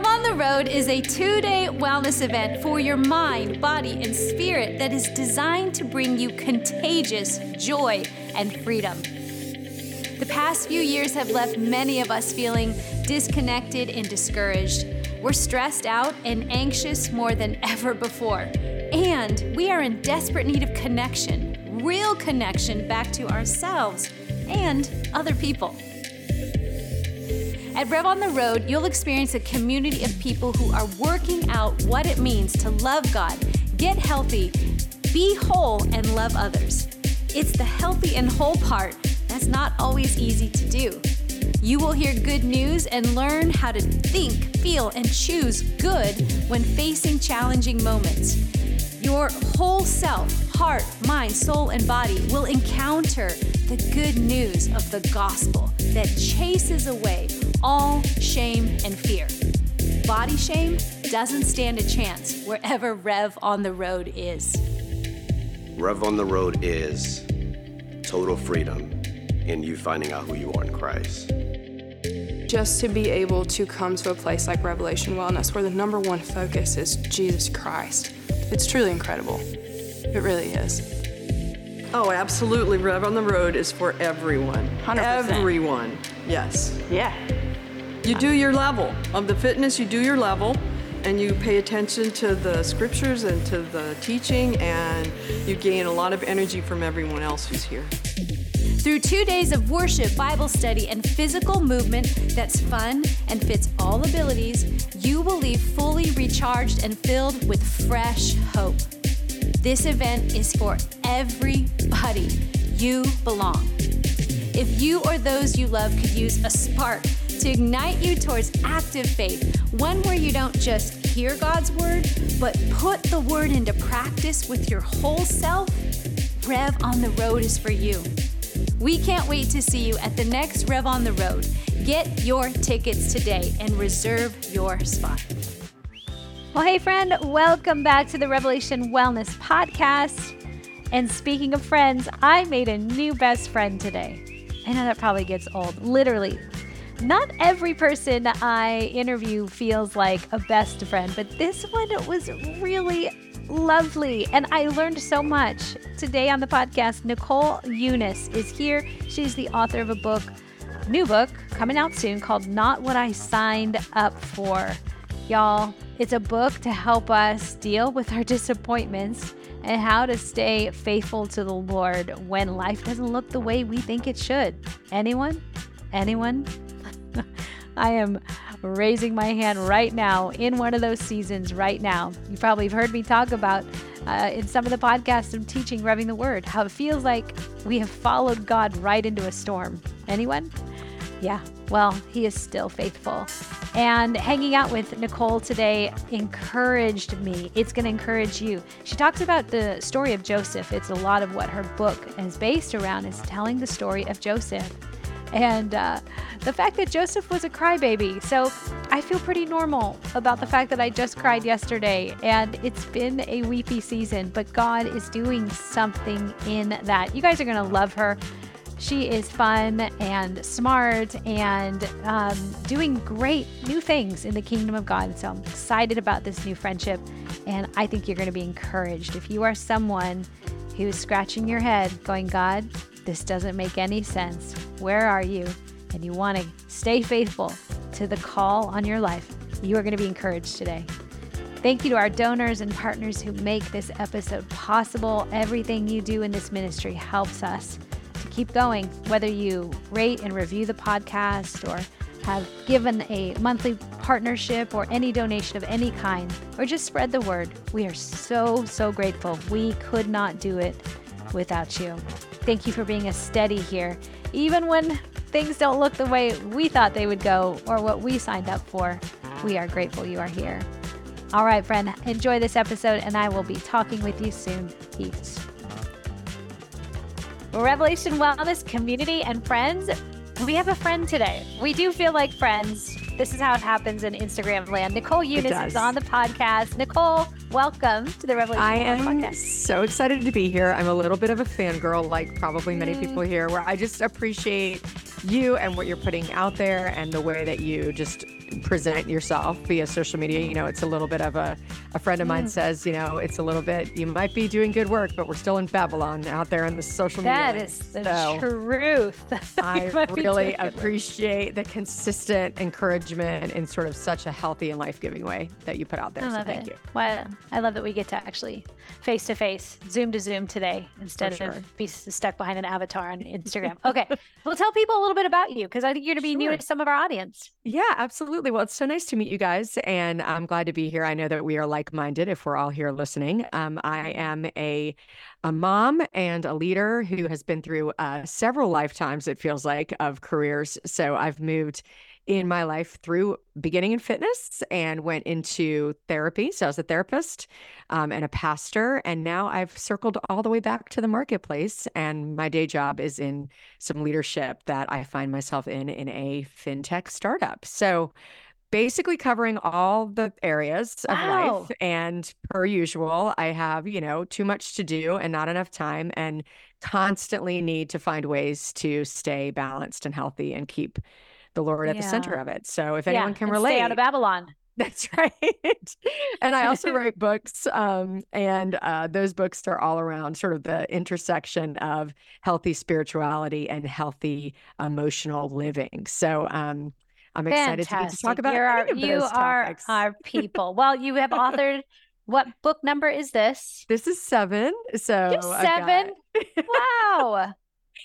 Rev on the Road is a two day wellness event for your mind, body, and spirit that is designed to bring you contagious joy and freedom. The past few years have left many of us feeling disconnected and discouraged. We're stressed out and anxious more than ever before. And we are in desperate need of connection, real connection back to ourselves and other people. At Rev on the Road, you'll experience a community of people who are working out what it means to love God, get healthy, be whole, and love others. It's the healthy and whole part that's not always easy to do. You will hear good news and learn how to think, feel, and choose good when facing challenging moments. Your whole self, heart, mind, soul, and body will encounter the good news of the gospel that chases away all shame and fear. Body shame doesn't stand a chance wherever Rev on the road is. Rev on the road is total freedom in you finding out who you are in Christ. Just to be able to come to a place like Revelation Wellness where the number one focus is Jesus Christ. It's truly incredible. It really is. Oh, absolutely. Rev on the Road is for everyone. 100%. Everyone. Yes. Yeah. You do your level of the fitness, you do your level, and you pay attention to the scriptures and to the teaching, and you gain a lot of energy from everyone else who's here. Through two days of worship, Bible study, and physical movement that's fun and fits all abilities, you will leave fully recharged and filled with fresh hope. This event is for everybody. You belong. If you or those you love could use a spark to ignite you towards active faith, one where you don't just hear God's word, but put the word into practice with your whole self, Rev on the Road is for you. We can't wait to see you at the next Rev on the Road. Get your tickets today and reserve your spot. Well, hey, friend, welcome back to the Revelation Wellness Podcast. And speaking of friends, I made a new best friend today. I know that probably gets old. Literally, not every person I interview feels like a best friend, but this one was really lovely. And I learned so much. Today on the podcast, Nicole Unice is here. She's the author of a book, new book, coming out soon called Not What I Signed Up For. Y'all, it's a book to help us deal with our disappointments and how to stay faithful to the Lord when life doesn't look the way we think it should. Anyone? Anyone? I am raising my hand right now in one of those seasons right now. You probably have heard me talk about uh, in some of the podcasts I'm teaching Revving the Word how it feels like we have followed God right into a storm. Anyone? Yeah, well, he is still faithful. And hanging out with Nicole today encouraged me. It's going to encourage you. She talks about the story of Joseph. It's a lot of what her book is based around, is telling the story of Joseph. And uh, the fact that Joseph was a crybaby. So I feel pretty normal about the fact that I just cried yesterday and it's been a weepy season, but God is doing something in that. You guys are going to love her. She is fun and smart and um, doing great new things in the kingdom of God. So I'm excited about this new friendship, and I think you're going to be encouraged. If you are someone who's scratching your head, going, God, this doesn't make any sense. Where are you? And you want to stay faithful to the call on your life, you are going to be encouraged today. Thank you to our donors and partners who make this episode possible. Everything you do in this ministry helps us keep going, whether you rate and review the podcast or have given a monthly partnership or any donation of any kind, or just spread the word. We are so, so grateful. We could not do it without you. Thank you for being a steady here, even when things don't look the way we thought they would go or what we signed up for. We are grateful you are here. All right, friend, enjoy this episode, and I will be talking with you soon. Peace. Revelation Wellness community and friends, we have a friend today. We do feel like friends. This is how it happens in Instagram land. Nicole Unice is on the podcast. Nicole, welcome to the Revelation Wellness podcast I Wellness am podcast. so excited to be here. I'm a little bit of a fangirl, like probably many mm. people here, where I just appreciate you and what you're putting out there and the way that you just present yourself via social media. You know, it's a little bit of a, a friend of mine mm. says, you know, it's a little bit, you might be doing good work, but we're still in Babylon out there in the social media. That is the so truth. I really appreciate the consistent encouragement in sort of such a healthy and life giving way that you put out there. I love so thank it. you. Well, I love that we get to actually face to face, Zoom to Zoom today instead sure. of be stuck behind an avatar on Instagram. Okay. well, tell people a little bit about you because I think you're going to be sure. new to some of our audience. Yeah, absolutely. Well, it's so nice to meet you guys, and I'm glad to be here. I know that we are like minded if we're all here listening. Um, I am a a mom and a leader who has been through uh, several lifetimes, it feels like, of careers. So I've moved in my life through beginning in fitness and went into therapy. So I was a therapist um, and a pastor. And now I've circled all the way back to the marketplace. And my day job is in some leadership that I find myself in in a fintech startup. So basically covering all the areas of wow. life. And per usual, I have, you know, too much to do and not enough time and constantly need to find ways to stay balanced and healthy and keep the Lord at yeah. the center of it. So if anyone yeah, can relate, stay out of Babylon. That's right. and I also write books, um, and uh, those books are all around sort of the intersection of healthy spirituality and healthy emotional living. So um, I'm excited to, to, talk about You're of you are topics. our people. Well, you have authored. What book number is this? This is seven. So seven. wow.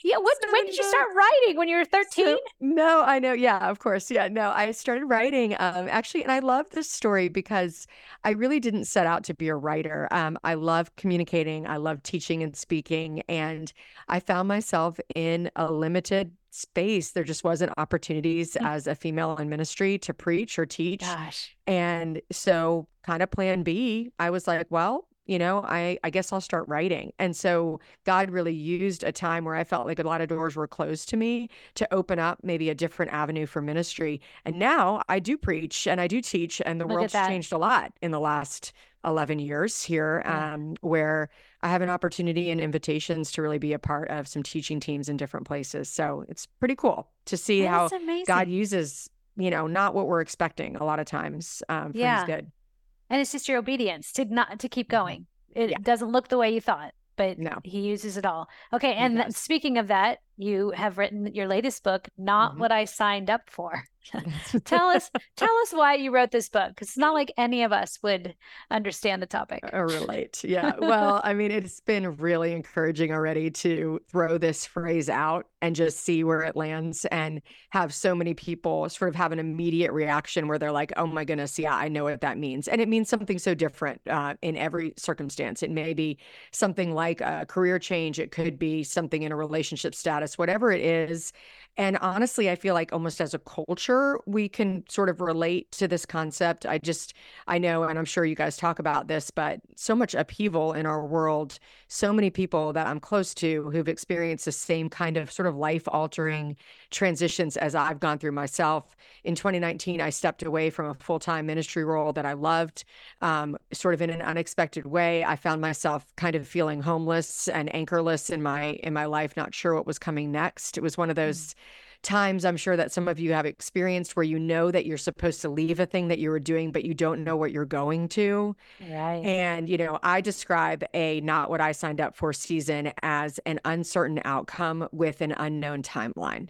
Yeah. What? when did you start writing? When you were thirteen? So, no, I know. Yeah, of course. Yeah. No, I started writing um, actually, and I love this story because I really didn't set out to be a writer. Um, I love communicating. I love teaching and speaking, and I found myself in a limited space. There just wasn't opportunities mm-hmm. as a female in ministry to preach or teach. Gosh. And so, kind of plan B, I was like, well, you know i i guess i'll start writing. And so god really used a time where i felt like a lot of doors were closed to me to open up maybe a different avenue for ministry. And now i do preach and i do teach and the Look world's changed a lot in the last 11 years here yeah. um, where i have an opportunity and invitations to really be a part of some teaching teams in different places. So it's pretty cool to see that how god uses you know not what we're expecting a lot of times um, for yeah. his good and it's just your obedience to not to keep mm-hmm. going. It yeah. doesn't look the way you thought, but no. he uses it all. Okay, and speaking of that, you have written your latest book, Not mm-hmm. What I Signed Up For. tell us tell us why you wrote this book because it's not like any of us would understand the topic. Or uh, relate. Yeah. Well i mean it's been really encouraging already to throw this phrase out and just see where it lands and have so many people sort of have an immediate reaction where they're like oh my goodness yeah i know what that means. And it means something so different uh, in every circumstance. It may be something like a career change. It could be something in a relationship status whatever it is and honestly, I feel like almost as a culture, we can sort of relate to this concept. I just, I know, and I'm sure you guys talk about this, but so much upheaval in our world, so many people that I'm close to who've experienced the same kind of sort of life altering transitions as I've gone through myself. In 2019, I stepped away from a full time ministry role that I loved, um, sort of in an unexpected way. I found myself kind of feeling homeless and anchorless in my in my life, not sure what was coming next. It was one of those. Times I'm sure that some of you have experienced where you know that you're supposed to leave a thing that you were doing, but you don't know what you're going to. Right. And, you know, I describe a not what I signed up for season as an uncertain outcome with an unknown timeline.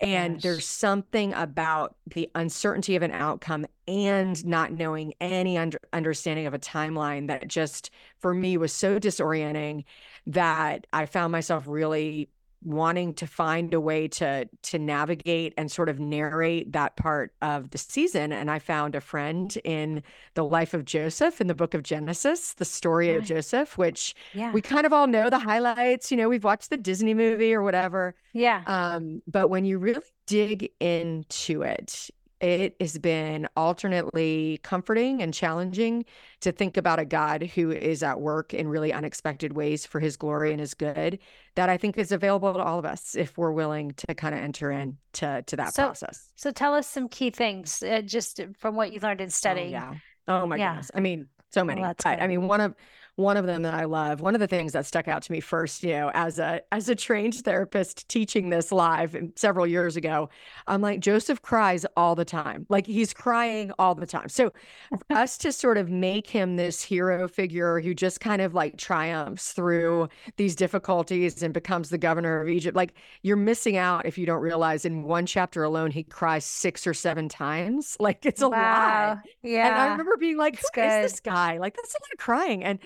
And there's something about the uncertainty of an outcome and not knowing any under- understanding of a timeline that just, for me, was so disorienting that I found myself really wanting to find a way to to navigate and sort of narrate that part of the season and i found a friend in the life of joseph in the book of genesis the story of joseph which yeah. we kind of all know the highlights you know we've watched the disney movie or whatever yeah um but when you really dig into it it has been alternately comforting and challenging to think about a God who is at work in really unexpected ways for his glory and his good that I think is available to all of us if we're willing to kind of enter into to that so, process. So tell us some key things uh, just from what you learned in studying. Oh, yeah. Oh my yeah. goodness. I mean, so many. Well, I, I mean, one of one of them that I love. One of the things that stuck out to me first, you know, as a as a trained therapist teaching this live several years ago, I'm like Joseph cries all the time. Like he's crying all the time. So us to sort of make him this hero figure who just kind of like triumphs through these difficulties and becomes the governor of Egypt. Like you're missing out if you don't realize in one chapter alone he cries six or seven times. Like it's a Wow. lot. Yeah. And I remember being like, "Who is this guy? Like, that's a lot of crying. And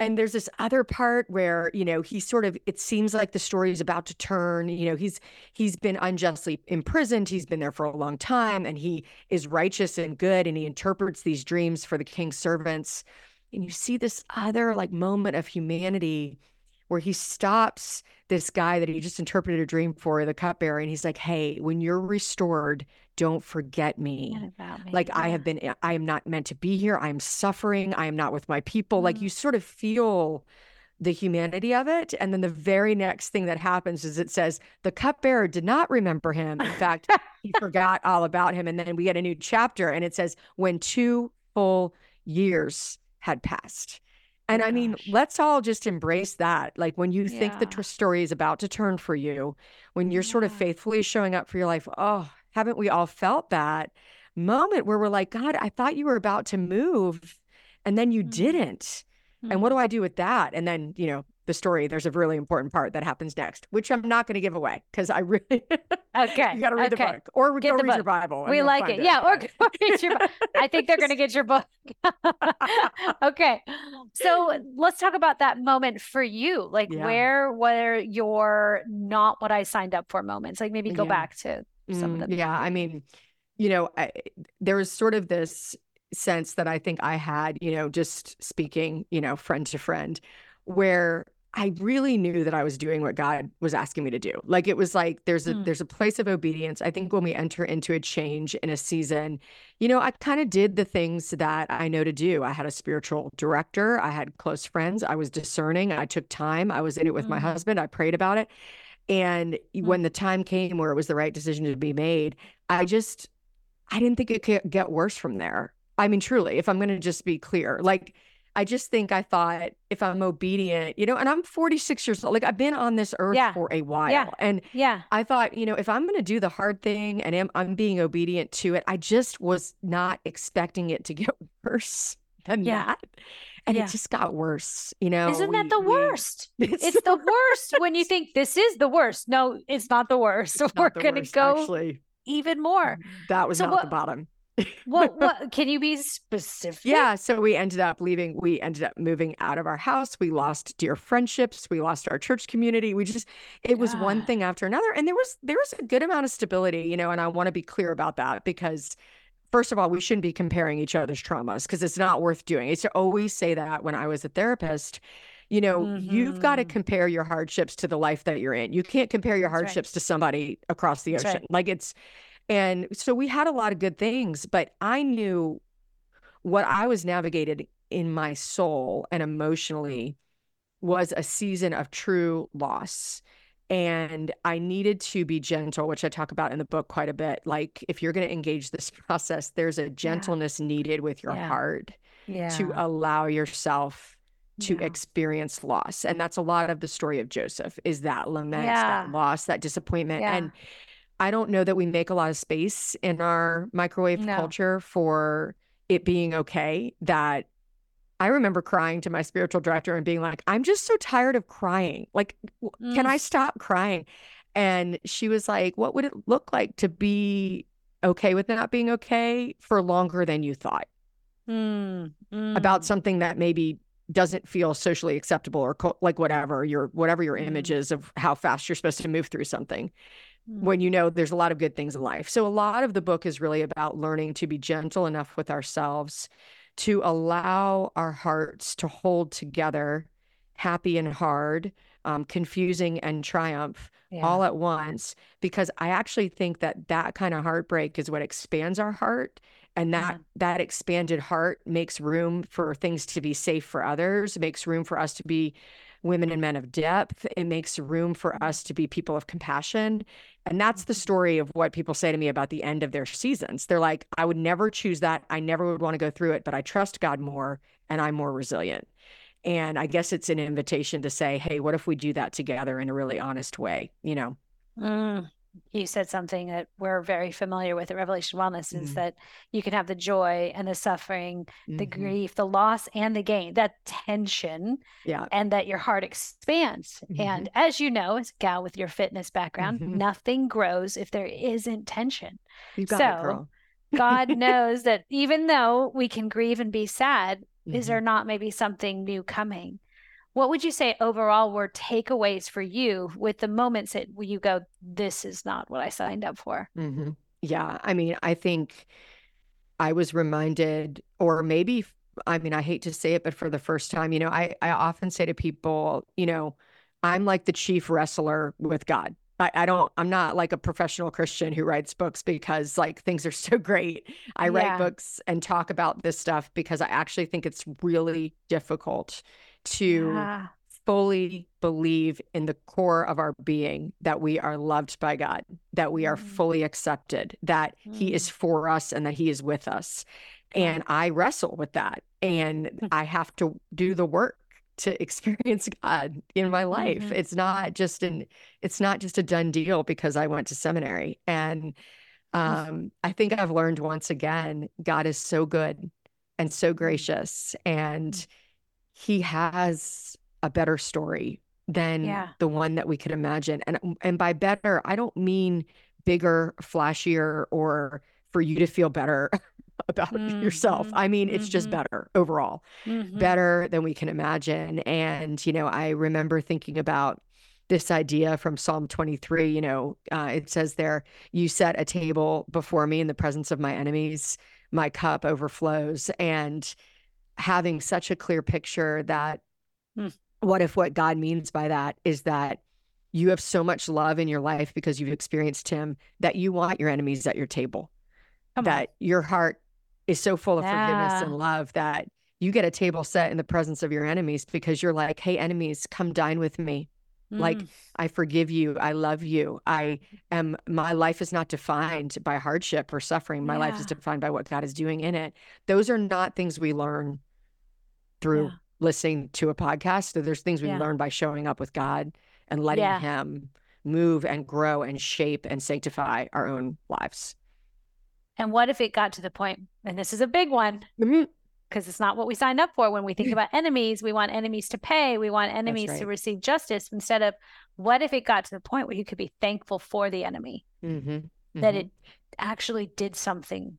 and there's this other part where, you know, he sort of it seems like the story is about to turn. You know, he's he's been unjustly imprisoned. He's been there for a long time, and he is righteous and good, and he interprets these dreams for the king's servants. And you see this other like moment of humanity where he stops this guy that he just interpreted a dream for, the cupbearer, and he's like, Hey, when you're restored, don't forget me. Me. like i have been i am not meant to be here. I am suffering. I am not with my people. Like Mm. you sort of feel the humanity of it. And then the very next thing that happens is it says the cupbearer did not remember him. In fact he forgot all about him. And then we get a new chapter and it says when two full years had passed. And Oh i mean gosh. let's all just embrace that. Like when you think the Yeah. tr- story is about to turn for you when you're sort of faithfully showing up for your life oh haven't we all felt that moment where we're like, God, I thought you were about to move and then you Mm. didn't. And what do I do with that? And then, you know, the story, there's a really important part that happens next, which I'm not going to give away because I really, Okay, you got to read the book or Get go the read your. Bible. We like find it. Yeah, or go read your book. I think they're going to get your book. okay. So let's talk about that moment for you. Like, Yeah. where were your not what I signed up for moments? Like, maybe go Yeah. back to some of Mm, them. Yeah, I mean, you know, I, there was sort of this sense that I think I had, you know, just speaking, you know, friend to friend, where I really knew that I was doing what God was asking me to do. Like it was like there's a Mm. there's a place of obedience. I think when we enter into a change in a season, you know, I kind of did the things that I know to do. I had a spiritual director, I had close friends, I was discerning, I took time, I was in it with my Mm. husband, I prayed about it. And hmm. when the time came where it was the right decision to be made, I just I didn't think it could get worse from there. I mean, truly, if I'm going to just be clear, like, I just think I thought if I'm obedient, you know, and I'm 46 years old, like, I've been on this earth Yeah. for a while. And Yeah. I thought, you know, if I'm going to do the hard thing and am, I'm being obedient to it, I just was not expecting it to get worse than Yeah. that. And Yeah. it just got worse, you know. Isn't that the we- worst? It's the worst when you think this is the worst. No, it's not the worst. it's We're the going to worst, go Actually, even more. that was So not what- the bottom. What, what, can you be specific? Yeah, so we ended up leaving. We ended up moving out of our house. We lost dear friendships. We lost our church community. We just it was one thing after another, and there was there was a good amount of stability, you know. And I want to be clear about that because, first of all, we shouldn't be comparing each other's traumas because it's not worth doing. I used to always say that when I was a therapist. You know, you've got to mm-hmm. compare your hardships to the life that you're in. You can't compare your That's right. hardships to somebody across the That's ocean. right. Like it's, and so we had a lot of good things, but I knew what I was navigated in my soul and emotionally was a season of true loss. And I needed to be gentle, which I talk about in the book quite a bit. Like, if you're going to engage this process, there's a gentleness needed with your Yeah. heart Yeah. to allow yourself to Yeah. experience loss. And that's a lot of the story of Joseph is that lament, Yeah. that loss, that disappointment. Yeah. And I don't know that we make a lot of space in our microwave No. culture for it being okay. That I remember crying to my spiritual director and being like, I'm just so tired of crying. Like, w- can Mm. I stop crying? And she was like, What would it look like to be okay with not being okay for longer than you thought Mm, about mm. something that maybe doesn't feel socially acceptable or co- like whatever your whatever your Mm. image is of how fast you're supposed to move through something Mm. when you know there's a lot of good things in life. So a lot of the book is really about learning to be gentle enough with ourselves to allow our hearts to hold together, happy and hard, um, confusing and triumph Yeah. all at once. Because I actually think that that kind of heartbreak is what expands our heart, and that that expanded heart makes room for things to be safe for others. Makes room for us to be women and men of depth. It makes room for us to be people of compassion. And that's the story of what people say to me about the end of their seasons. They're like, I would never choose that. I never would want to go through it, but I trust God more and I'm more resilient. And I guess it's an invitation to say, hey, what if we do that together in a really honest way? You know? Mm, you said something that we're very familiar with at Revelation Wellness is Mhm. that you can have the joy and the suffering, the Mhm. grief, the loss and the gain, that tension, Yeah. and that your heart expands. And as you know, as a gal with your fitness background, Mhm. nothing grows if there isn't tension. You got it, So, girl. God knows that even though we can grieve and be sad, is there not maybe something new coming? What would you say overall were takeaways for you with the moments that you go, this is not what I signed up for? hmm Yeah. I mean, I think I was reminded, or maybe, I mean, I hate to say it, but for the first time, you know, I, I often say to people, you know, I'm like the chief wrestler with God. I, I don't, I'm not like a professional Christian who writes books because like things are so great. I Yeah. write books and talk about this stuff because I actually think it's really difficult to Yeah. fully believe in the core of our being that we are loved by God, that we are Mm. fully accepted, that He is for us and that He is with us. And I wrestle with that. And Mm. I have to do the work to experience God in my life. Mhm. It's not just an it's not just a done deal because I went to seminary. And um, I think I've learned once again, God is so good and so gracious and he has a better story than Yeah. the one that we could imagine. And and by better, I don't mean bigger, flashier, or for you to feel better about yourself. Mhm, I mean, it's just mhm. better overall, Mhm. better than we can imagine. And, you know, I remember thinking about this idea from Psalm 23. You know, uh, it says there, You set a table before me in the presence of my enemies, my cup overflows. And having such a clear picture that Hmm. what if what God means by that is that you have so much love in your life because you've experienced Him that you want your enemies at your table, Come on. that your heart is so full of forgiveness and love that you get a table set in the presence of your enemies because you're like, hey, enemies, come dine with me. Like, Mm. I forgive you. I love you. I am, my life is not defined by hardship or suffering. My life is defined by what God is doing in it. Those are not things we learn through Yeah. listening to a podcast. So there's things we Yeah. learn by showing up with God and letting Yeah. Him move and grow and shape and sanctify our own lives. And what if it got to the point, and this is a big one, because it's not what we signed up for. When we think about enemies, we want enemies to pay, we want enemies to receive justice instead of what if it got to the point where you could be thankful for the enemy, Mhm. that Mhm. it actually did something.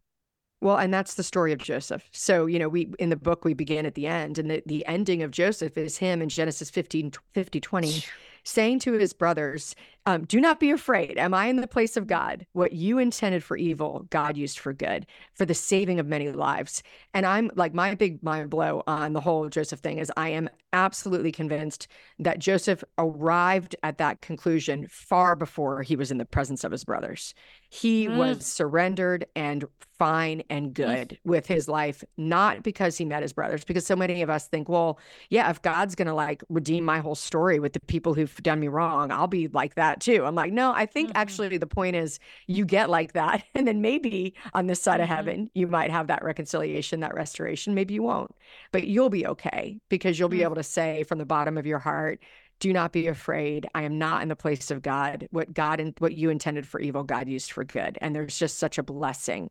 Well, and that's the story of Joseph. So, you know, we in the book we begin at the end, and the, the ending of Joseph is him in Genesis 15, 50, 20, saying to his brothers, um, Do not be afraid. Am I in the place of God? What you intended for evil, God used for good, for the saving of many lives. And I'm like, my big mind blow on the whole Joseph thing is I am absolutely convinced that Joseph arrived at that conclusion far before he was in the presence of his brothers. He Mm. was surrendered and fine and good with his life, not because he met his brothers, because so many of us think, well, yeah, if God's going to like redeem my whole story with the people who've done me wrong, I'll be like that too. I'm like, no, I think Mhm. actually the point is you get like that. And then maybe on this side of Mhm. heaven, you might have that reconciliation, that restoration. Maybe you won't, but you'll be okay because you'll be Mm. able to say from the bottom of your heart, do not be afraid. I am not in the place of God. What God and what you intended for evil, God used for good. And there's just such a blessing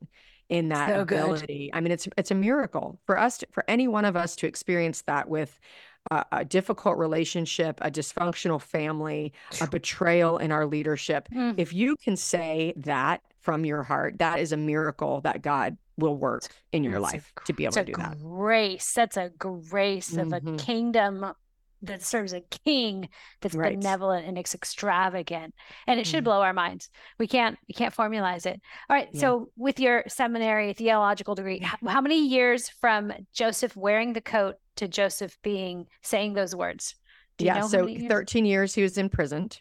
in that So good. ability. I mean, it's it's a miracle for us, to, for any one of us to experience that with a, a difficult relationship, a dysfunctional family, a betrayal in our leadership. Mm. If you can say that from your heart, that is a miracle that God will work in your That's a life to be able to do that. grace. That's a grace of a Mhm. kingdom that serves a king that's Right. benevolent and it's extravagant. And it should Mhm. blow our minds. We can't we can't formalize it. All right. Yeah. So with your seminary theological degree, how, how many years from Joseph wearing the coat to Joseph being saying those words? Do you Yeah. know So years? 13 years he was imprisoned.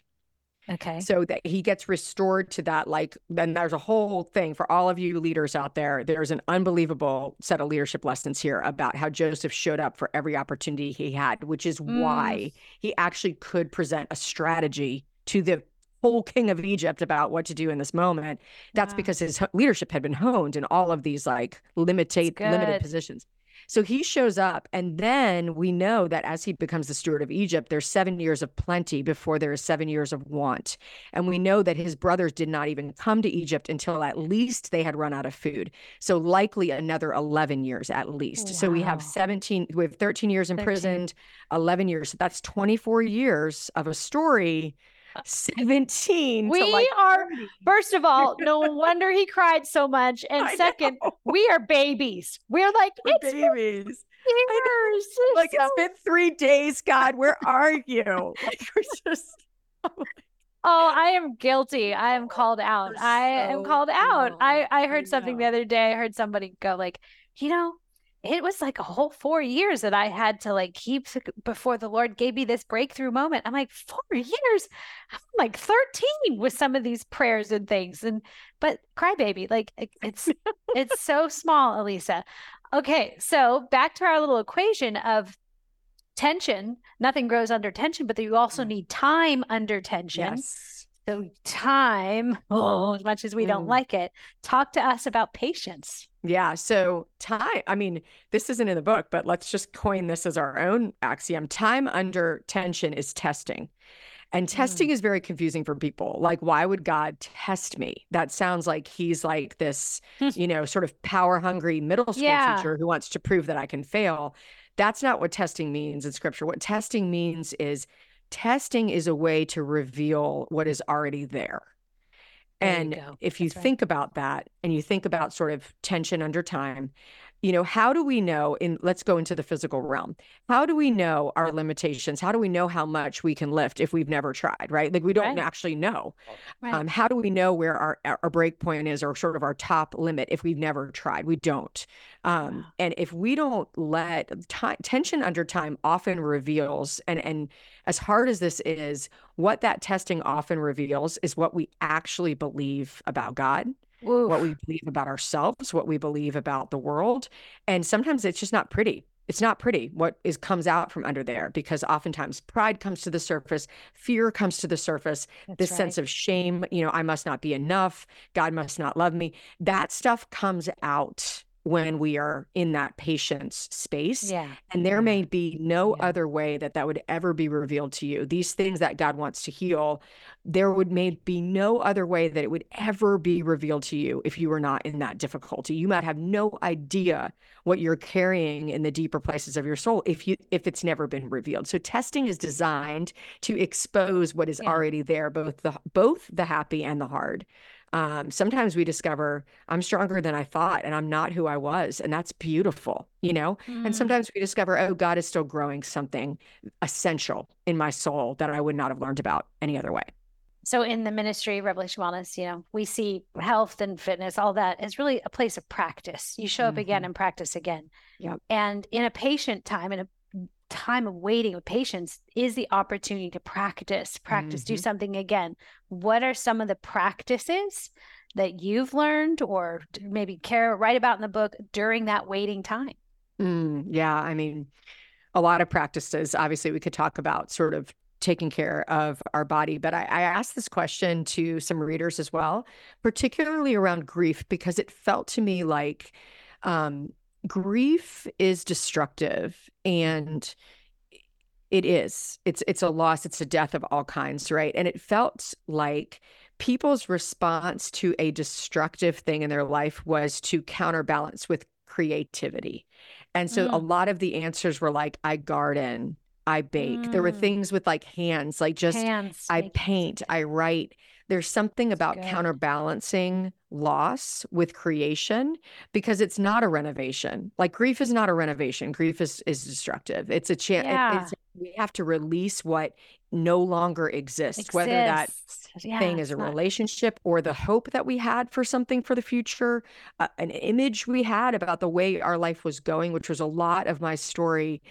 Okay. so that he gets restored to that like then there's a whole thing for all of you leaders out there there's an unbelievable set of leadership lessons here about how joseph showed up for every opportunity he had which is Mm. why he actually could present a strategy to the whole king of egypt about what to do in this moment that's Wow. because his leadership had been honed in all of these like limited limited positions So he shows up, and then we know that as he becomes the steward of Egypt, there's seven years of plenty before there is seven years of want. And we know that his brothers did not even come to Egypt until at least they had run out of food. So likely another 11 years at least. Wow. So we have 17, we have 13 years imprisoned, 13. 11 years. So That's 24 years of a story 17 we like are first of all no wonder he cried so much and I second know. we are babies we're like we're it's babies years. like it's been three days god where are you like we're just Oh, I am guilty. I am oh, called out. So I am called out. I I heard something the other day. I heard somebody go like, you know, it was like a whole four years that I had to like keep before the Lord gave me this breakthrough moment. I'm like, four years? I'm like 13 with some of these prayers and things. And but crybaby, like it's it's so small, Alisa. Okay, so back to our little equation of tension. Nothing grows under tension, but you also mm. need time under tension. Yes. So time, oh, as much as we mm. don't like it, talk to us about patience. Yeah. So time, I mean, this isn't in the book, but let's just coin this as our own axiom. Time under tension is testing. And testing mm. is very confusing for people. Like, why would God test me? That sounds like he's like this, you know, sort of power hungry middle school yeah. teacher who wants to prove that I can fail. That's not what testing means in scripture. What testing means is testing is a way to reveal what is already there. And you if you think about that and you think about sort of tension under time, you know, how do we know in let's go into the physical realm. How do we know our limitations? How do we know how much we can lift if we've never tried, right? Like we don't right. actually know. Right. Um, how do we know where our our break point is or sort of our top limit if we've never tried? We don't. Um, and if we don't let t- tension under time often reveals and and as hard as this is, what that testing often reveals is what we actually believe about God Oof. what we believe about ourselves, what we believe about the world. And sometimes it's just not pretty. It's not pretty what is comes out from under there because oftentimes pride comes to the surface, fear comes to the surface, That's this right. sense of shame, you know, I must not be enough, God must not love me. That stuff comes out when we are in that patient's space. Yeah. And there may be no yeah. other way that that would ever be revealed to you. These things that God wants to heal, there would may be no other way that it would ever be revealed to you if you were not in that difficulty. You might have no idea what you're carrying in the deeper places of your soul if you if it's never been revealed. So testing is designed to expose what is yeah. already there, both the both the happy and the hard um, sometimes we discover I'm stronger than I thought and I'm not who I was. And that's beautiful, you know? Mm. And sometimes we discover, oh, God is still growing something essential in my soul that I would not have learned about any other way. So in the ministry, Revelation Wellness, you know, we see health and fitness, all that is really a place of practice. You show up mm-hmm. again and practice again. Yeah. And in a patient time, in a time of waiting with patience is the opportunity to practice, practice, mm-hmm. do something again. What are some of the practices that you've learned or maybe care write about in the book during that waiting time? Mm, yeah, I mean, a lot of practices. Obviously, we could talk about sort of taking care of our body. But I, I, asked this question to some readers as well, particularly around grief, because it felt to me like um, grief is destructive and it is it's it's a loss it's a death of all kinds right and it felt like people's response to a destructive thing in their life was to counterbalance with creativity and so mm. a lot of the answers were like i garden i bake mm. there were mm. things with like hands like just hands, i paint i write there's something about counterbalancing loss with creation because it's not a renovation. Like grief is not a renovation. Grief is is destructive. It's a chance. Yeah. we have to release what no longer exists, exists. whether that yeah, thing is a not... relationship or the hope that we had for something for the future, uh, an image we had about the way our life was going, which was a lot of my story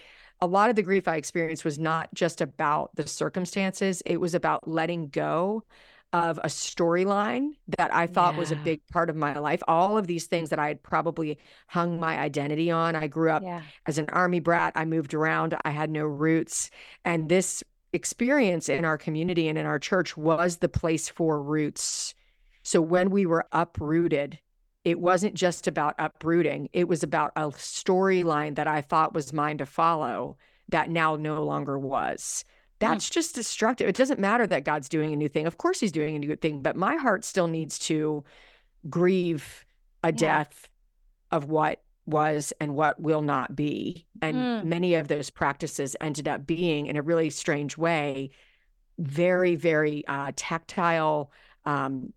a lot of the grief I experienced was not just about the circumstances, it was about letting go of a storyline that I thought yeah. was a big part of my life. All of these things that I had probably hung my identity on. I grew up yeah. as an army brat. I moved around. I had no roots. And this experience in our community and in our church was the place for roots. So when we were uprooted, it wasn't just about uprooting, it was about a storyline that I thought was mine to follow that now no longer was. That's mm. just destructive. It doesn't matter that God's doing a new thing. Of course, He's doing a new thing, but my heart still needs to grieve a yeah. death of what was and what will not be. And mm. many of those practices ended up being, in a really strange way, very, very uh, tactile, um,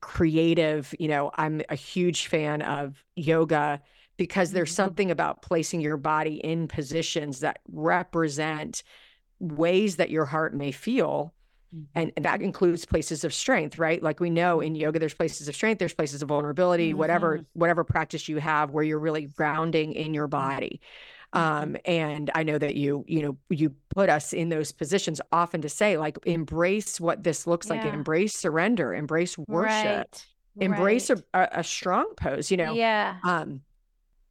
creative. You know, I'm a huge fan of yoga because there's mm-hmm. something about placing your body in positions that represent ways that your heart may feel. Mm-hmm. And, and, that includes places of strength, right? Like we know in yoga, there's places of strength, there's places of vulnerability, mm-hmm. whatever, whatever practice you have where you're really grounding in your body. Um, and I know that you, you know, you put us in those positions often to say, like, embrace what this looks yeah. like, embrace surrender, embrace worship, right. embrace right. A, a, strong pose, you know? Yeah. Um,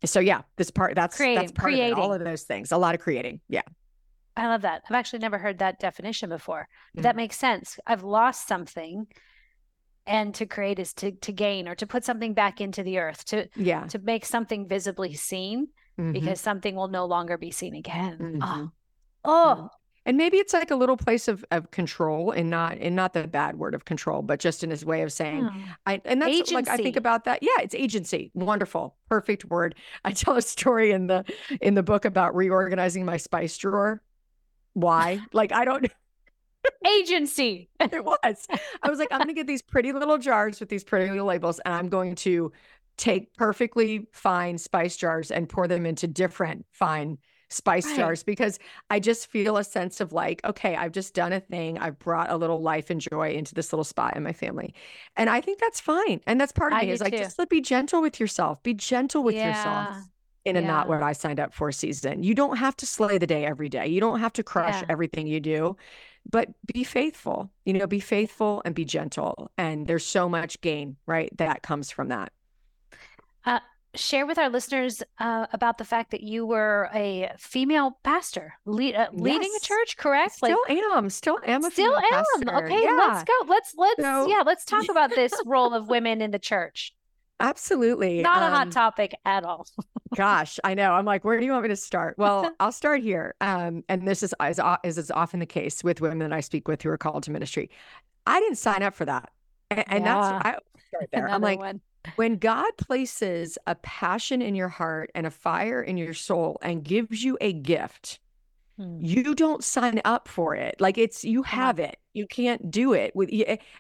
so yeah, this part that's that's part creating. of it, all of those things. A lot of creating. Yeah. I love that. I've actually never heard that definition before. Mm-hmm. That makes sense. I've lost something and to create is to to gain or to put something back into the earth to yeah to make something visibly seen mm-hmm. because something will no longer be seen again. Mm-hmm. Oh. oh. And maybe it's like a little place of, of control and not and not the bad word of control, but just in his way of saying hmm. I and that's agency. like I think about that. Yeah, it's agency. Wonderful. Perfect word. I tell a story in the in the book about reorganizing my spice drawer. Why? like I don't agency. it was. I was like, I'm gonna get these pretty little jars with these pretty little labels, and I'm going to take perfectly fine spice jars and pour them into different fine spice right. jars because I just feel a sense of like, okay, I've just done a thing. I've brought a little life and joy into this little spot in my family. And I think that's fine. And that's part of I me is like, just be gentle with yourself. Be gentle with yeah. yourself in a yeah. not what I signed up for season. You don't have to slay the day every day. You don't have to crush yeah. everything you do, but be faithful. You know, be faithful and be gentle. And there's so much gain, right? That comes from that. Uh, share with our listeners uh, about the fact that you were a female pastor lead, uh, yes. leading a church correct? Still like, am still am a still am. pastor. okay yeah. let's go. Let's let's so... yeah let's talk about this role of women in the church. Absolutely not um, a hot um, topic at all. gosh i know. I'm like where do you want me to start? Well i'll start here um, and this is as, as is often the case with women that i speak with who are called to ministry. I didn't sign up for that and, and yeah. that's i start there. I'm like one when God places a passion in your heart and a fire in your soul and gives you a gift, hmm. you don't sign up for it. Like it's you have it. You can't do it with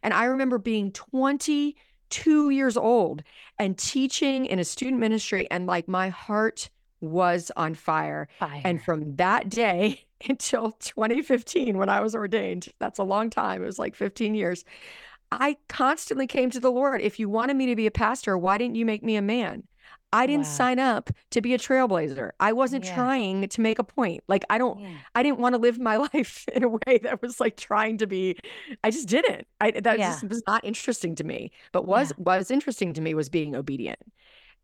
and I remember being 22 years old and teaching in a student ministry and like my heart was on fire. fire. And from that day until 2015 when I was ordained, that's a long time. It was like 15 years. I constantly came to the Lord. If you wanted me to be a pastor, why didn't you make me a man? I didn't wow. sign up to be a trailblazer. I wasn't yeah. trying to make a point. Like I don't yeah. I didn't want to live my life in a way that was like trying to be I just didn't. I that yeah. just was not interesting to me. But was was interesting to me was being obedient.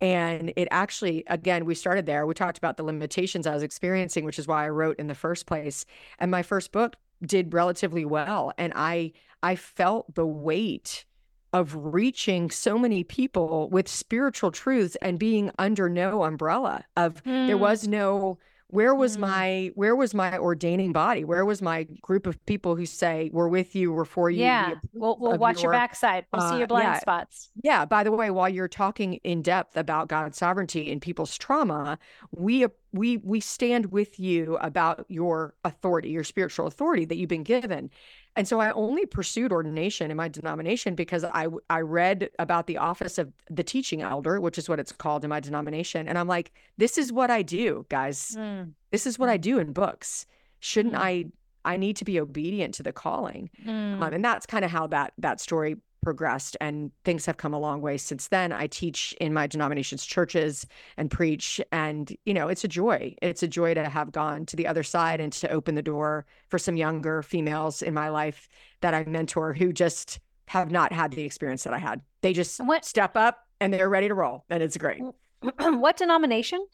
And it actually, again, we started there. We talked about the limitations I was experiencing, which is why I wrote in the first place. And my first book did relatively well. And I I felt the weight of reaching so many people with spiritual truths and being under no umbrella of mm. there hmm. was no where was mm. my where was my ordaining body where was my group of people who say we're with you we're for you yeah we'll, we'll watch your, your, backside we'll uh, see your blind yeah. spots yeah by the way while you're talking in depth about god's sovereignty and people's trauma we we we stand with you about your authority your spiritual authority that you've been given and so I only pursued ordination in my denomination because I I read about the office of the teaching elder, which is what it's called in my denomination, and I'm like, this is what I do, guys. Mm. This is what I do in books. Shouldn't mm. I? I need to be obedient to the calling, mm. um, and that's kind of how that that story progressed and things have come a long way since then. I teach in my denomination's churches and preach. And, you know, it's a joy. It's a joy to have gone to the other side and to open the door for some younger females in my life that I mentor who just have not had the experience that I had. They just what? step up and they're ready to roll. And it's great. what denomination?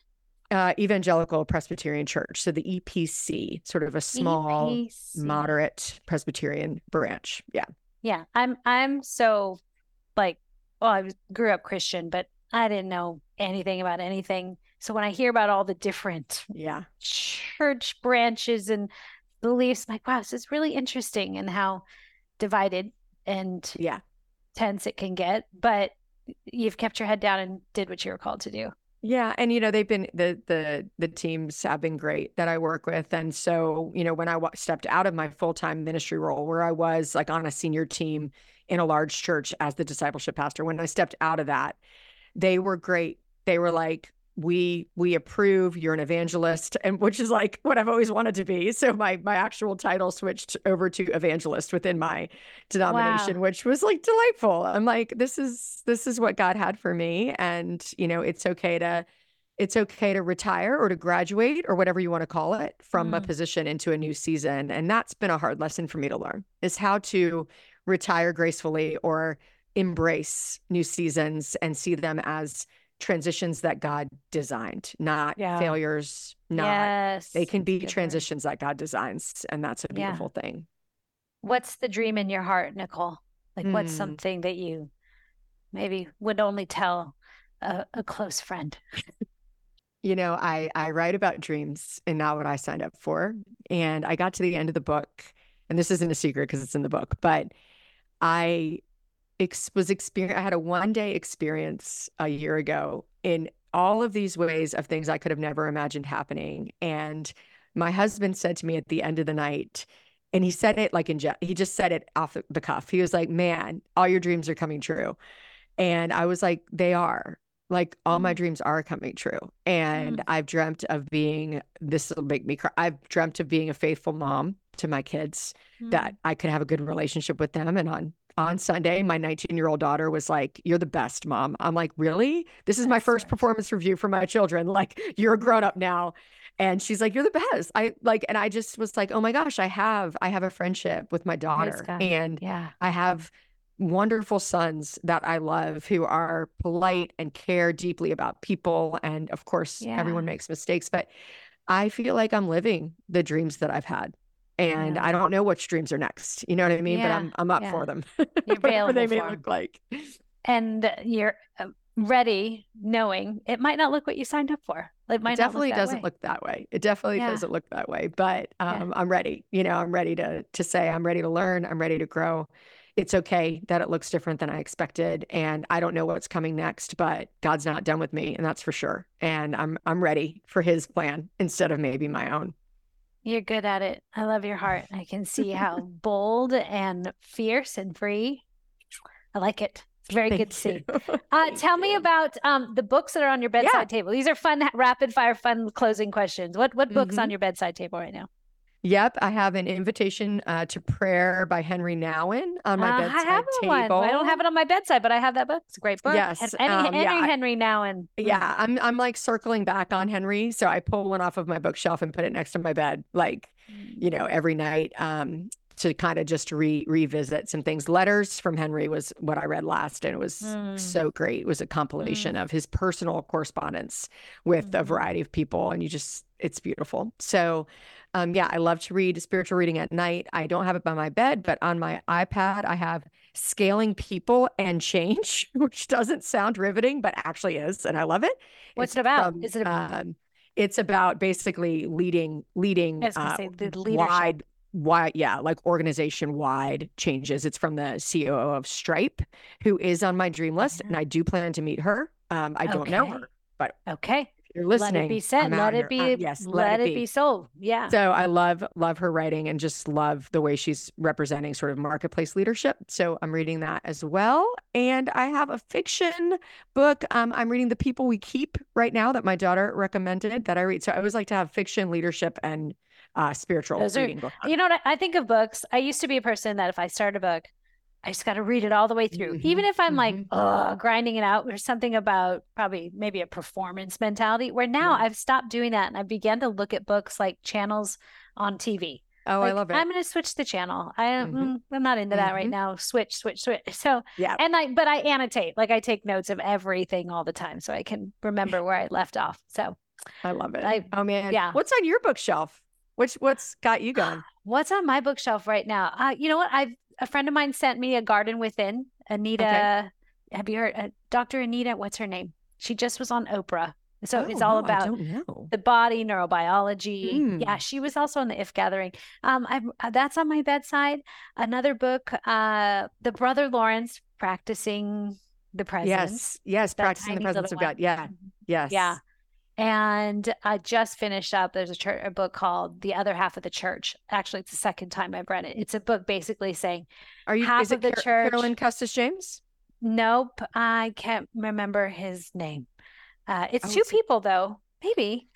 Uh, Evangelical Presbyterian Church. So the EPC, sort of a small, EPC. moderate Presbyterian branch. Yeah. Yeah, I'm I'm so like well, I grew up Christian, but I didn't know anything about anything. So when I hear about all the different Yeah. church branches and beliefs, I'm like, wow, this is really interesting and how divided and Yeah. tense it can get. But you've kept your head down and did what you were called to do. Yeah, and you know they've been the the the teams have been great that I work with, and so you know when I stepped out of my full time ministry role, where I was like on a senior team in a large church as the discipleship pastor, when I stepped out of that, they were great. They were like, we we approve. You're an evangelist, and which is like what I've always wanted to be. So my my actual title switched over to evangelist within my denomination, which was like delightful. I'm like, this is this is what God had for me, and you know, it's okay to it's okay to retire or to graduate or whatever you want to call it from a Mm. position into a new season. And that's been a hard lesson for me to learn is how to retire gracefully or embrace new seasons and see them as transitions that God designed, not Yeah. failures, not yes. they can be transitions that God designs. And that's a Yeah. beautiful thing. What's the dream in your heart, Nicole? Like, what's Mm. something that you maybe would only tell a, a close friend? You know, I I write about dreams and not what I signed up for. And I got to the end of the book, and this isn't a secret because it's in the book, but I ex- was experience. I had a one day experience a year ago in all of these ways of things I could have never imagined happening. And my husband said to me at the end of the night, and he said it like in je- he just said it off the- cuff. He was like, "Man, all your dreams are coming true," and I was like, "They are." Like all my Mm. dreams are coming true. And I've dreamt of being, this will make me cry. I've dreamt of being a faithful mom to my kids, Mm. that I could have a good relationship with them. And on on Sunday, my 19 year old daughter was like, You're the best, mom. I'm like, Really? This is my first performance review for my children. Like, you're a grown up now. And she's like, You're the best. I like, and I just was like, Oh my gosh, I have, I have a friendship with my daughter. God. And Yeah. I have wonderful sons that I love who are polite and care deeply about people. And of course, everyone makes mistakes, but I feel like I'm living the dreams that I've had. And Yeah. I don't know which dreams are next. You know what I mean? Yeah, But I'm I'm up yeah. for them. You're Whatever they may for 'em. look like. And you're uh, ready, knowing it might not look what you signed up for. It might It definitely not look doesn't way. look that way. It definitely doesn't look that way. But um, I'm ready. You know, I'm ready to to say I'm ready to learn. I'm ready to grow. It's okay that it looks different than I expected, and I don't know what's coming next. But God's not done with me, and that's for sure. And I'm I'm ready for His plan instead of maybe my own. You're good at it. I love your heart. I can see how bold and fierce and free. I like it. It's very good to see. Uh, Thank tell me about um, the books that are on your bedside Yeah. table. These are fun, rapid fire, fun closing questions. What what books on Mhm. your bedside table right now? Yep, I have an invitation uh, to prayer by Henri Nouwen on my Uh, bedside I have table. one. I don't have it on my bedside, but I have that book. It's a great book. Yes, Henri, um, yeah, Henri Nouwen Yeah, I'm I'm like circling back on Henri, so I pull one off of my bookshelf and put it next to my bed, like you know, every night um, to kind of just re revisit some things. Letters from Henri was what I read last, and it was Mm. so great. It was a compilation of his personal correspondence with a Mhm. variety of people, and you just it's beautiful. So, um, yeah, I love to read spiritual reading at night. I don't have it by my bed, but on my iPad, I have Scaling People and Change, which doesn't sound riveting, but actually is, and I love it. What's It's it about? from, Is it about- um, it's about basically leading leading uh, say the wide wide yeah like organization wide changes it's from the coo of Stripe who is on my dream list and i do plan to meet her um i don't know her but Okay. You're listening let it be said. Let it be. Um, yes let, it be. sold. Yeah. so I love love her writing and just love the way she's representing sort of marketplace leadership. So I'm reading that as well. And I have a fiction book. Um, I'm reading The People We Keep right now that my daughter recommended that I read. So I always like to have fiction, leadership, and uh, spiritual Those reading book. You know what? I I think of books. I used to be a person that if I start a book, I just got to read it all the way through. Even Mhm, if I'm like, mhm. ugh, grinding it out, there's something about probably maybe a performance mentality where now Yeah. I've stopped doing that and I began to look at books like channels on TV. Oh, I love it. I'm going to switch the channel. I, Mhm. mm, I'm not into that right Mhm. now. Switch, switch, switch. So, yeah. and I, but I annotate, like I take notes of everything all the time so I can remember where I left off. So, I love it. I- oh man. yeah. What's on your bookshelf? Which what's got you going? What's on my bookshelf right now? Uh, you know what? I've a friend of mine sent me a Garden Within. Anita, have you heard uh, Dr. Anita? What's her name? She just was on Oprah. So it's Oh, all no, about the body, neurobiology. Yeah, Mm. she was also in the If Gathering. Um, I'm uh, that's on my bedside. Another book, uh, the Brother Lawrence practicing the presence. Yes, yes, that practicing the presence of God. Yeah, yes. Yeah. And I just finished up. There's a, church, a book called The Other Half of the Church. Actually, it's the second time I've read it. It's a book basically saying, Are you? half is it of the Car- church- Carolyn Custis James? Nope, I can't remember his name. Uh, it's Oh, two people though, maybe.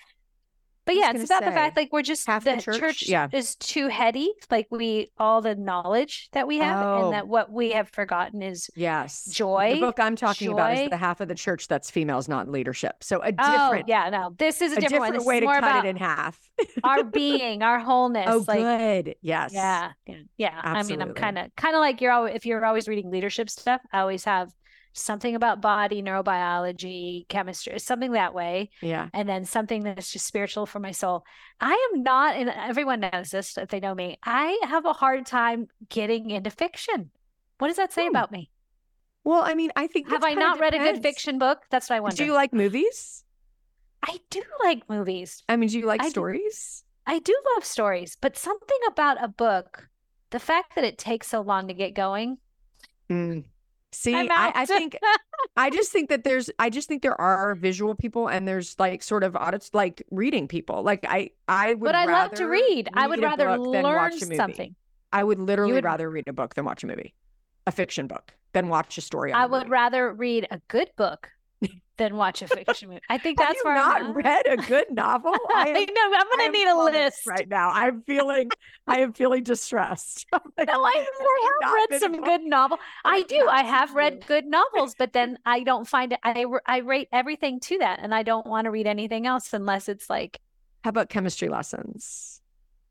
But yeah, it's about the fact like we're just half the the church, church? Yeah. is too heady. Like we all the knowledge that we have, Oh. and that what we have forgotten is Yes. joy. The book I'm talking about is the half of the church that's females not in leadership. So a oh different, yeah, no, this is a a different, way to more cut it in half. our being, our wholeness. oh, like good. Yes. Yeah, yeah, yeah. I mean, I'm kind of kind of like you're always if you're always reading leadership stuff. I always have something about body, neurobiology, chemistry, something that way, Yeah. and then something that's just spiritual for my soul. I am not, and everyone knows this if they know me. I have a hard time getting into fiction. What does that say Hmm. about me? Well, I mean, I think Have I not read a good fiction book? That's what I wonder. Do you like movies? I do like movies. I mean, do you like I do- stories? I do love stories, but something about a book, the fact that it takes so long to get going. Mm. See, I, I think I just think that there's I just think there are visual people and there's like sort of audits like reading people. Like I I would but I love to rather read. I would rather learn watch a movie. something. I would literally would- rather read a book than watch a movie. A fiction book than watch a story on I would movie. rather read a good book than watch a fiction movie. I think that's where not I'm at. read a good novel? I am- know. I'm gonna am need a list right now. I'm feeling I am feeling distressed. No, I, "Have I have read some good novel. I do. I have read good novels, but then I don't find it. I I rate everything to that, and I don't want to read anything else unless it's like, How about chemistry lessons?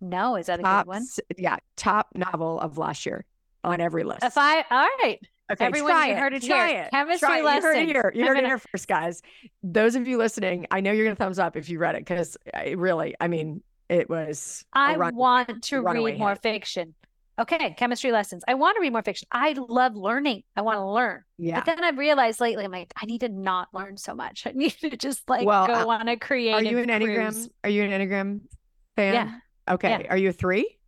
no, is that a Top, good one? yeah, top novel of last year on every list. If I, all right, Okay, Everyone, try you it. heard it try here. It. Chemistry try it. You heard it here. You I'm heard gonna- here first, guys. Those of you listening, I know you're gonna thumbs up if you read it because I really, I mean, it was. I run- want to read more hit. fiction. Okay, chemistry lessons. I want to read more fiction. I love learning. I want to learn. Yeah. But then I've realized lately, I'm like, I need to not learn so much. I need to just like Well, go uh, on a creative Are you an enneagram? cruise. Are you an enneagram fan? Yeah. Okay. Are you a three?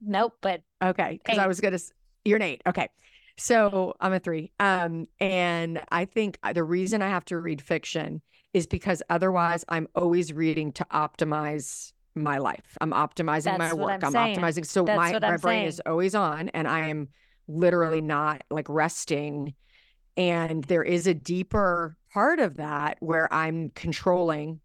Nope. But Okay, because I was gonna. You're an eight. Okay, so I'm a three. Um, and I think uh, the reason I have to read fiction is because otherwise I'm always reading to optimize my life. I'm optimizing my That's what work. I'm I'm, optimizing. So That's my my brain is always on, and I am literally not like resting. And there is a deeper part of that where I'm controlling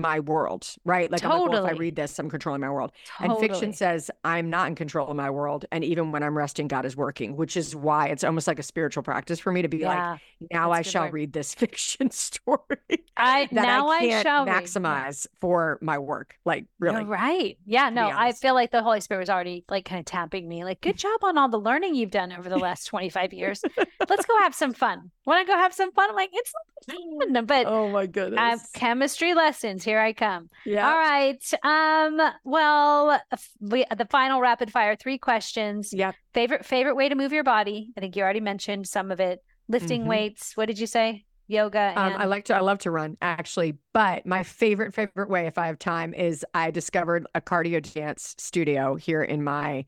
my world, right? Like, I'm like, well, if I read this, I'm controlling my world. And fiction says, I'm not in control of my world. And even when I'm resting, God is working, which is why it's almost like a spiritual practice for me to be like, now that's I shall word. read this fiction story I now I I, shall read. Maximize for my work. Like, You're really. right. Yeah, no, I feel like the Holy Spirit was already like kind of tapping me, like, good job on all the learning you've done over the last 25 years. Let's go have some fun. Want to go have some fun? I'm like, it's not fun, but Oh my goodness. chemistry lessons. Here I come. yeah. All right. Um. Well, we, the final rapid fire three questions. Yeah. Favorite favorite way to move your body. I think you already mentioned some of it. Lifting Mhm. weights. What did you say? Yoga. Um, I like to I love to run actually, but my favorite favorite way if I have time is I discovered a cardio dance studio here in my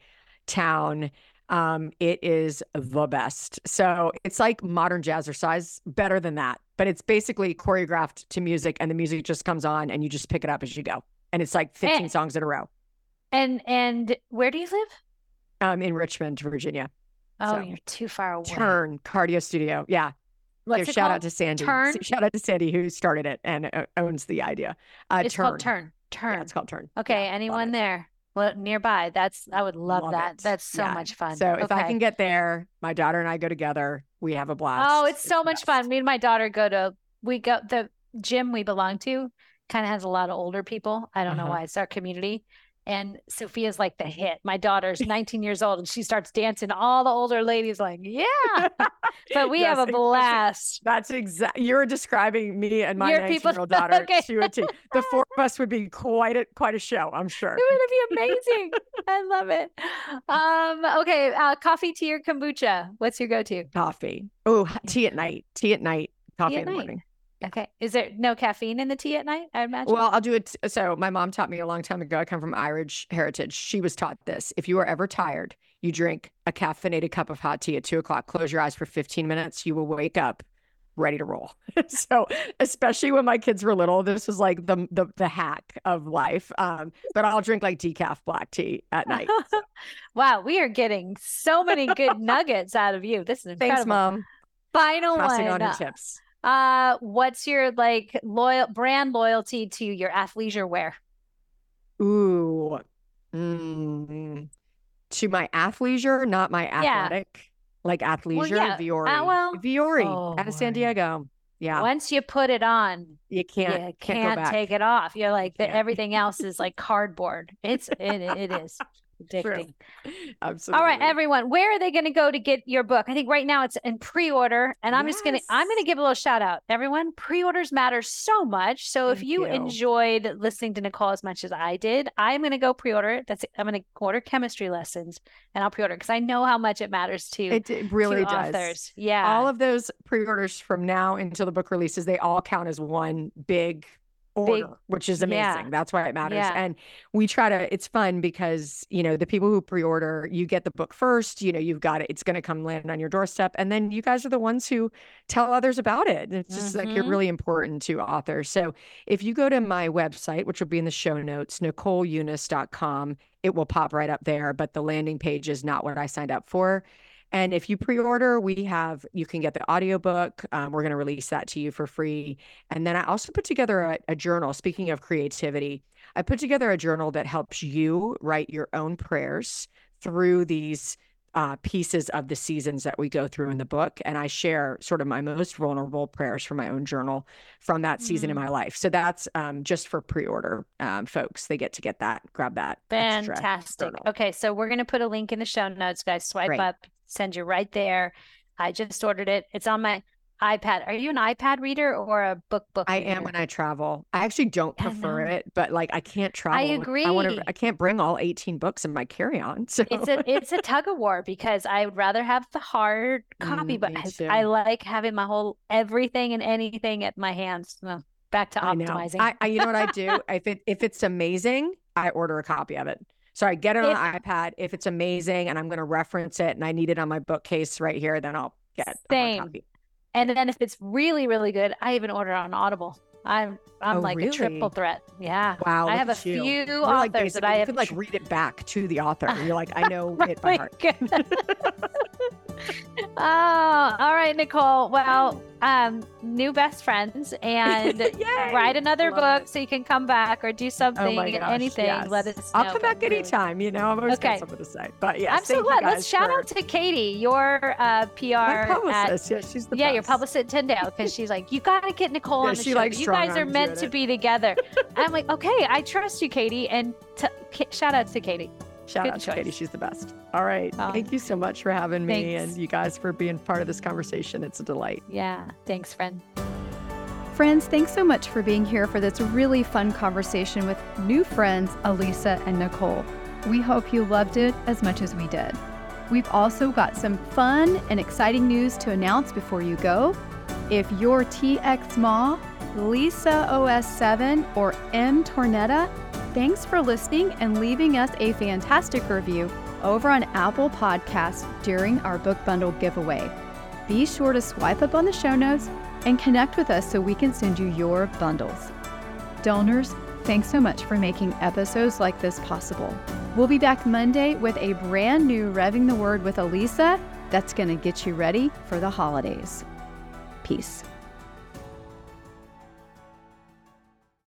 town. Um, it is the best. So it's like modern jazzercise, better than that. But it's basically choreographed to music, and the music just comes on, and you just pick it up as you go. And it's like 15 Eh. songs in a row. and and where do you live? Um, in Richmond, Virginia. Oh, So, you're too far away. Turn Cardio Studio. Yeah. What's shout called? out to Sandy. Turn? Shout out to Sandy who started it and uh, owns the idea. Uh, It's turn. called Turn. Turn. Yeah, it's called Turn. Okay, Yeah, anyone there? Well, nearby. That's I would love, Love that. it. That's so Yeah. much fun. So if I can get there, my daughter and I go together. We have a blast. Oh, it's so the much fun. Me and my daughter go to we go the gym we belong to kind of has a lot of older people. I don't know Uh-huh. why. It's our community. And Sophia's like the hit. My daughter's 19 years old and she starts dancing. All the older ladies like, yeah. But we have a blast. That's exactly. You're describing me and my 19 year old daughter okay. to a T. The four of us would be quite a quite a show. I'm sure. It would be amazing. I love it. Um, okay, uh, coffee, tea, or kombucha. What's your go-to? Coffee. Oh, tea at night. Tea at night. Coffee at in the night. morning. Okay. Is there no caffeine in the tea at night? I imagine. Well, I'll do it. So, my mom taught me a long time ago. I come from Irish heritage. She was taught this. If you are ever tired, you drink a caffeinated cup of hot tea at two o'clock, close your eyes for 15 minutes, you will wake up ready to roll. so, especially when my kids were little, this was like the the, the hack of life. Um, but I'll drink like decaf black tea at night. So. wow, we are getting so many good nuggets out of you. This is incredible. Thanks, mom. Final Passing one. on your tips. Uh, what's your like loyal brand loyalty to your athleisure wear? Ooh. Mm. To my athleisure, not my athletic. Like athleisure, yeah. Vuori. Uh, well- Vuori Oh, out of San. Diego. Yeah. Once you put it on, You can't, you can't, can't, take it off. You're like the, everything else is like cardboard. It's it, it is. Addicting. Absolutely. All right, everyone, where are they going to go to get your book? I think right now it's in pre-order, and I'm just going to I'm going to give a little shout out. Everyone, pre-orders matter so much. So if you, you. enjoyed listening to Nicole as much as I did, I'm going to go pre-order it. That's I'm going to order chemistry lessons, and I'll pre-order because I know how much it matters to It, it really to does. authors. Yeah, All of those pre-orders from now until the book releases, they all count as one big order, which is amazing. yeah. That's why it matters. Yeah. And we try to, it's fun because, you know, the people who pre-order, you get the book first, you know, you've got it, it's going to come land on your doorstep. And then you guys are the ones who tell others about it. It's just like, you're Mhm. really important to authors. So if you go to my website, which will be in the show notes, NicoleUnice.com, it will pop right up there, but the landing page is not what I signed up for. And if you pre-order, we have you can get the audiobook. Um, we're going to release that to you for free. And then I also put together a, a journal. Speaking of creativity, I put together a journal that helps you write your own prayers through these uh, pieces of the seasons that we go through in the book. And I share sort of my most vulnerable prayers from my own journal from that season in my life. So that's um, just for pre-order um, folks. They get to get that, grab that. Fantastic. Okay, so we're going to put a link in the show notes, guys. Swipe Great. up, send you right there. I just ordered it. It's on my iPad. Are you an iPad reader or a book book? I reader? am when I travel. I actually don't prefer it, but like I can't travel. I agree. I want to. I can't bring all 18 books in my carry-on. So It's a it's a tug of war because I would rather have the hard copy, Mm, but I. I like having my whole everything and anything at my hands. Well, back to I know. optimizing. I, I, you know what I do? If it if it's amazing, I order a copy of it. So I get it on If- the iPad. If it's amazing and I'm going to reference it and I need it on my bookcase right here, then I'll get Same. copy. and then if it's really really good, I even order on Audible. I'm I'm Oh, like a triple threat. Yeah. Wow, I have a you. few You're like authors that basically- I you have could like read it back to the author. You're like, I know oh it by heart. oh, all right, Nicole. Well, um, new best friends and write another Love book it. so you can come back or do something, Oh gosh, anything. Let us know. I'll come back anytime. You know, I've always Okay. got something to say. But yeah, glad. Let's shout out to Katie, your uh, PR my at publicist. yeah, she's the yeah, your publicist at Tyndale because she's like, you got to get Nicole Yeah, on the she, show. like, you guys are meant to be together. I'm like, okay, I trust you, Katie. And t- shout out to Katie. Shout Good out to Katie. She's the best. All right. Oh. Thank you so much for having me Thanks. and you guys for being part of this conversation. It's a delight. Yeah, thanks, friend. Friends, thanks so much for being here for this really fun conversation with new friends, Alisa and Nicole. We hope you loved it as much as we did. We've also got some fun and exciting news to announce before you go. If you're TX Ma, Lisa OS7, or M Tornetta, thanks for listening and leaving us a fantastic review over on Apple Podcasts during our book bundle giveaway. Be sure to swipe up on the show notes and connect with us so we can send you your bundles. Donors, thanks so much for making episodes like this possible. We'll be back Monday with a brand new Revving the Word with Alisa that's going to get you ready for the holidays. Peace.